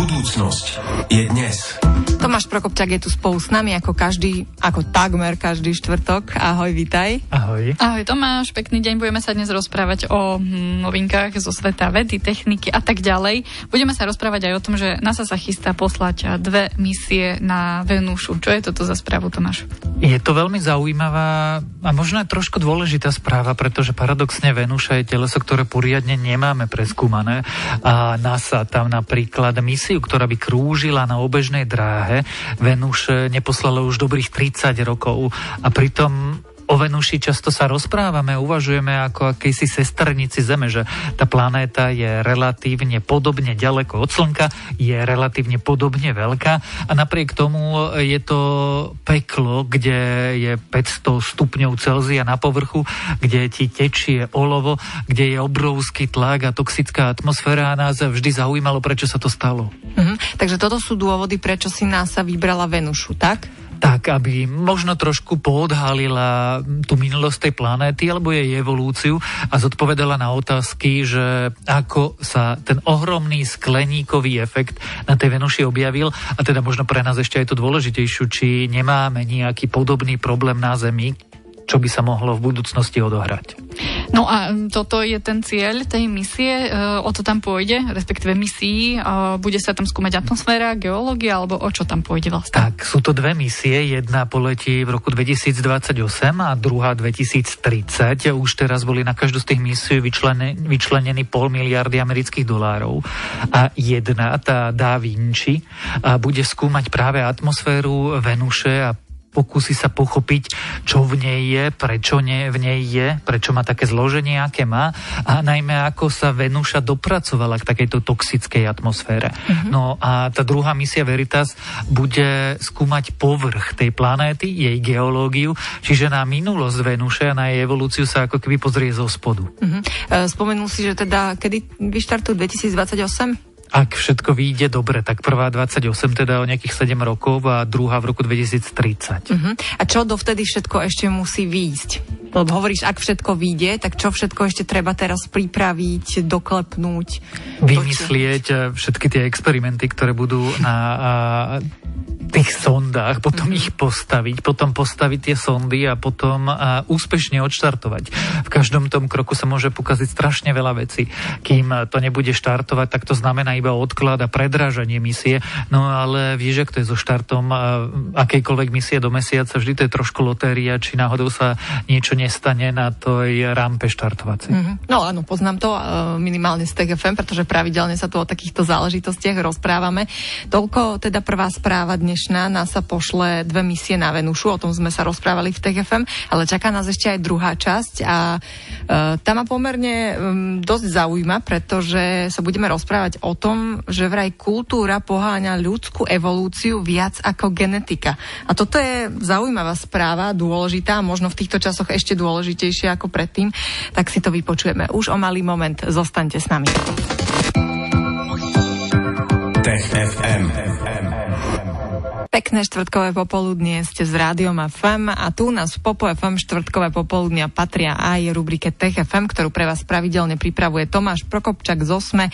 Budúcnosť je dnes. Tomáš Prokopčak je tu spolu s nami ako každý, ako takmer každý štvrtok. Ahoj, vítaj. Ahoj. Ahoj Tomáš, pekný deň. Budeme sa dnes rozprávať o hm, novinkách zo sveta vedy, techniky a tak ďalej. Budeme sa rozprávať aj o tom, že NASA sa chystá poslať dve misie na Venúšu. Čo je toto za správu, Tomáš? Je to veľmi zaujímavá a možno aj trošku dôležitá správa, pretože paradoxne Venúša je teleso, ktoré poriadne nemáme preskúmané. A NASA tam napríklad misiu, ktorá by krúžila na obežnej dráhe. Venuš neposlala už dobrých 30 rokov a pritom o Venuši často sa rozprávame, uvažujeme ako akýsi sestrnici Zeme, že tá planéta je relatívne podobne ďaleko od Slnka, je relatívne podobne veľká a napriek tomu je to peklo, kde je 500 stupňov Celzia na povrchu, kde ti tečie olovo, kde je obrovský tlak a toxická atmosféra a nás vždy zaujímalo, prečo sa to stalo. Mhm, takže toto sú dôvody, prečo si NASA vybrala Venušu, tak? Tak, aby možno trošku poodhalila tú minulosť tej planéty alebo jej evolúciu a zodpovedala na otázky, že ako sa ten ohromný skleníkový efekt na tej Venuši objavil. A teda možno pre nás ešte aj to dôležitejšiu, či nemáme nejaký podobný problém na Zemi, čo by sa mohlo v budúcnosti odohrať. No a toto je ten cieľ tej misie, e, o to tam pôjde, respektíve misií, bude sa tam skúmať atmosféra, geológia, alebo o čo tam pôjde vlastne? Tak, sú to dve misie, jedna poletí v roku 2028 a druhá 2030. Už teraz boli na každú z tých misií vyčlene, vyčlenení pol miliardy amerických dolárov. A jedna, tá Da Vinci, bude skúmať práve atmosféru Venuše a pokúsi sa pochopiť, čo v nej je, prečo nie v nej je, prečo má také zloženie, aké má a najmä ako sa Venúša dopracovala k takejto toxickej atmosfére. Mm-hmm. No a tá druhá misia Veritas bude skúmať povrch tej planéty, jej geológiu, čiže na minulosť Venúše a na jej evolúciu sa ako keby pozrie zo spodu. Mm-hmm. Spomenul si, že teda kedy vyštartujú 2028? Ak všetko vyjde dobre, tak prvá 28 teda o nejakých 7 rokov a druhá v roku 2030. Uh-huh. Mhm. A čo dovtedy všetko ešte musí výjsť? Lebo hovoríš, ak všetko vyjde, tak čo všetko ešte treba teraz pripraviť, doklepnúť? Vymyslieť? Eh, všetky tie experimenty, ktoré budú na tých sondách, potom mm-hmm. ich postaviť, potom postaviť tie sondy a potom a úspešne odštartovať. V každom tom kroku sa môže pokaziť strašne veľa vecí. Kým to nebude štartovať, tak to znamená iba odklad a predrážanie misie. No ale vieš, ak to je so štartom akejkoľvek misie do mesiaca, vždy to je trošku lotéria, či náhodou sa niečo nestane na tej rampe štartovacej. Mm-hmm. No áno, poznám to minimálne z TGFM, pretože pravidelne sa tu o takýchto záležitostiach rozprávame. Toľko teda prvá správa dnes dnešná NASA pošle dve misie na Venušu, o tom sme sa rozprávali v TFM, ale čaká nás ešte aj druhá časť a e, tá ma pomerne um, dosť zaujíma, pretože sa budeme rozprávať o tom, že vraj kultúra poháňa ľudskú evolúciu viac ako genetika. A toto je zaujímavá správa, dôležitá, možno v týchto časoch ešte dôležitejšia ako predtým, tak si to vypočujeme. Už o malý moment, zostaňte s nami. Tech FM. Pekné štvrtkové popoludnie ste s rádiom FM a tu nás v Popo FM štvrtkové popoludnia patria aj rubrike Tech FM, ktorú pre vás pravidelne pripravuje Tomáš Prokopčak z Osme.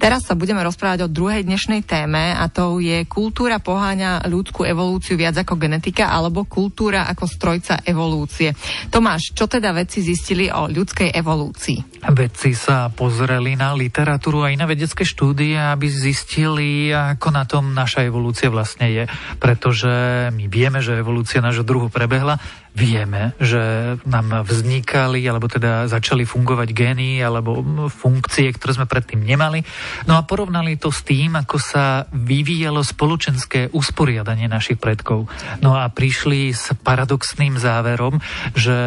Teraz sa budeme rozprávať o druhej dnešnej téme a to je kultúra poháňa ľudskú evolúciu viac ako genetika alebo kultúra ako strojca evolúcie. Tomáš, čo teda vedci zistili o ľudskej evolúcii? Vedci sa pozreli na literatúru a iné vedecké štúdie, aby zistili, ako na tom naša evolúcia vlastne je pretože my vieme, že evolúcia nášho druhu prebehla vieme, že nám vznikali, alebo teda začali fungovať gény, alebo funkcie, ktoré sme predtým nemali. No a porovnali to s tým, ako sa vyvíjalo spoločenské usporiadanie našich predkov. No a prišli s paradoxným záverom, že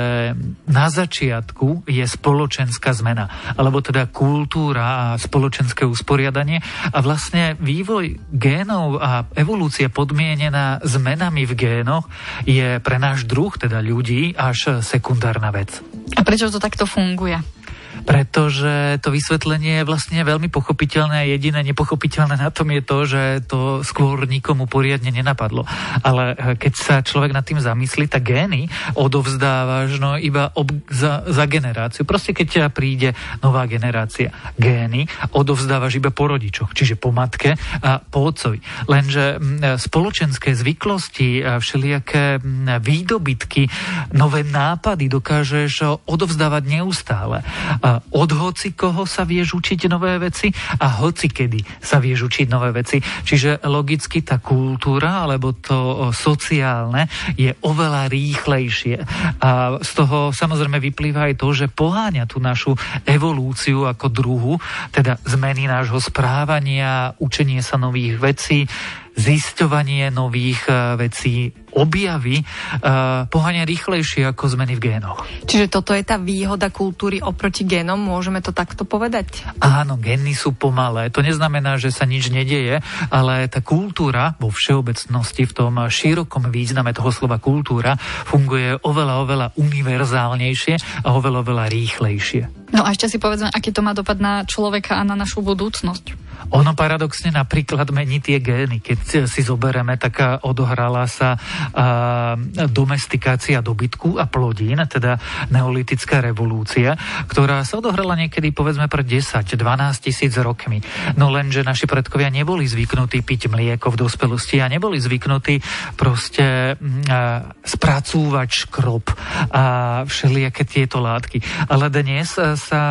na začiatku je spoločenská zmena, alebo teda kultúra a spoločenské usporiadanie a vlastne vývoj génov a evolúcia podmienená zmenami v génoch je pre náš druh, teda ľudí až sekundárna vec. A prečo to takto funguje? Pretože to vysvetlenie je vlastne veľmi pochopiteľné a jediné nepochopiteľné na tom je to, že to skôr nikomu poriadne nenapadlo. Ale eh, keď sa človek nad tým zamyslí, tak gény odovzdávaš no iba ob, za, za generáciu. Proste keď príde nová generácia, gény odovzdávaš iba po rodičoch, čiže po matke a po otcovi. Lenže mm, spoločenské zvyklosti, všelijaké mm, výdobytky, nové nápady dokážeš odovzdávať neustále. Od hoci koho sa vieš učiť nové veci a hoci kedy sa vieš učiť nové veci. Čiže logicky tá kultúra alebo to sociálne je oveľa rýchlejšie. A z toho samozrejme vyplýva aj to, že poháňa tú našu evolúciu ako druhu, teda zmeny nášho správania, učenie sa nových vecí, zisťovanie nových e, vecí, objavy uh, poháňa rýchlejšie ako zmeny v génoch. Čiže toto je tá výhoda kultúry oproti génom, môžeme to takto povedať? Áno, gény sú pomalé. To neznamená, že sa nič nedieje, ale tá kultúra vo všeobecnosti v tom širokom význame toho slova kultúra funguje oveľa, oveľa univerzálnejšie a oveľa, oveľa rýchlejšie. No a ešte si povedzme, aký to má dopad na človeka a na našu budúcnosť. Ono paradoxne napríklad mení tie gény. Keď si zoberieme, tak odohrala sa domestikácia dobytku a plodín, teda neolitická revolúcia, ktorá sa odohrala niekedy povedzme pred 10-12 tisíc rokmi. No lenže naši predkovia neboli zvyknutí piť mlieko v dospelosti a neboli zvyknutí proste spracúvať škrob a všelijaké tieto látky. Ale dnes sa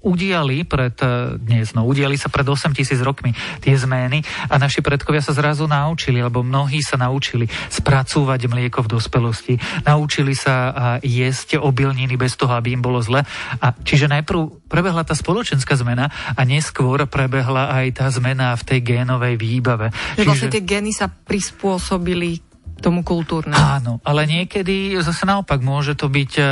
udiali pred e, dnes, no udiali sa pred 8 tisíc rokmi tie zmeny a naši predkovia sa zrazu naučili, alebo mnohí sa naučili spracúvať mlieko v dospelosti, naučili sa jesť obilniny bez toho, aby im bolo zle. A čiže najprv prebehla tá spoločenská zmena a neskôr prebehla aj tá zmena v tej génovej výbave. Že vlastne tie gény sa prispôsobili tomu kultúrnemu. Áno, ale niekedy zase naopak môže to byť e,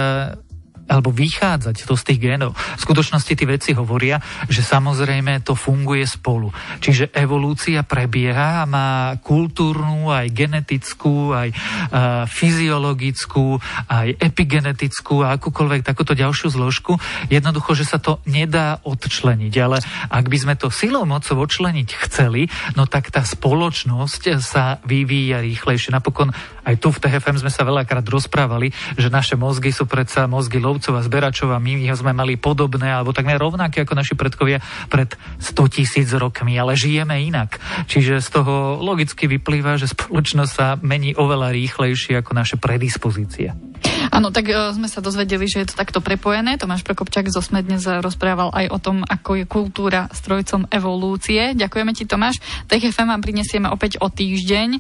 alebo vychádzať to z tých génov. V skutočnosti tí veci hovoria, že samozrejme to funguje spolu. Čiže evolúcia prebieha a má kultúrnu, aj genetickú, aj uh, fyziologickú, aj epigenetickú a akúkoľvek takúto ďalšiu zložku. Jednoducho, že sa to nedá odčleniť. Ale ak by sme to silou mocou odčleniť chceli, no tak tá spoločnosť sa vyvíja rýchlejšie. Napokon aj tu v TFM sme sa veľakrát rozprávali, že naše mozgy sú predsa mozgy lov lovcov a zberačov a my sme mali podobné alebo takmer rovnaké ako naši predkovia pred 100 tisíc rokmi, ale žijeme inak. Čiže z toho logicky vyplýva, že spoločnosť sa mení oveľa rýchlejšie ako naše predispozície. Áno, tak uh, sme sa dozvedeli, že je to takto prepojené. Tomáš Prokopčák zo SME dnes rozprával aj o tom, ako je kultúra strojcom evolúcie. Ďakujeme ti, Tomáš. TFM vám prinesieme opäť o týždeň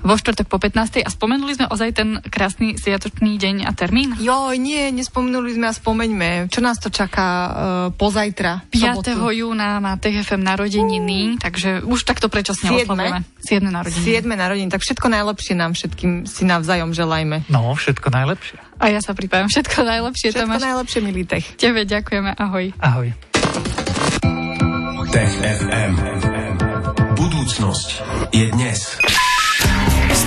vo štvrtok po 15. A spomenuli sme ozaj ten krásny sviatočný deň a termín? Jo, nie, nespomenuli sme a spomeňme. Čo nás to čaká uh, pozajtra? 5. júna má TFM narodeniny, uh. takže už takto predčasne 7. oslavujeme. 7. narodeniny. 7. narodeniny, tak všetko najlepšie nám všetkým si navzájom želajme. No, všetko najlepšie. A ja sa pripájam. Všetko najlepšie, Všetko Tomáš. najlepšie, milý Tech. Tebe ďakujeme, ahoj. Ahoj. Tech FM. Budúcnosť je dnes.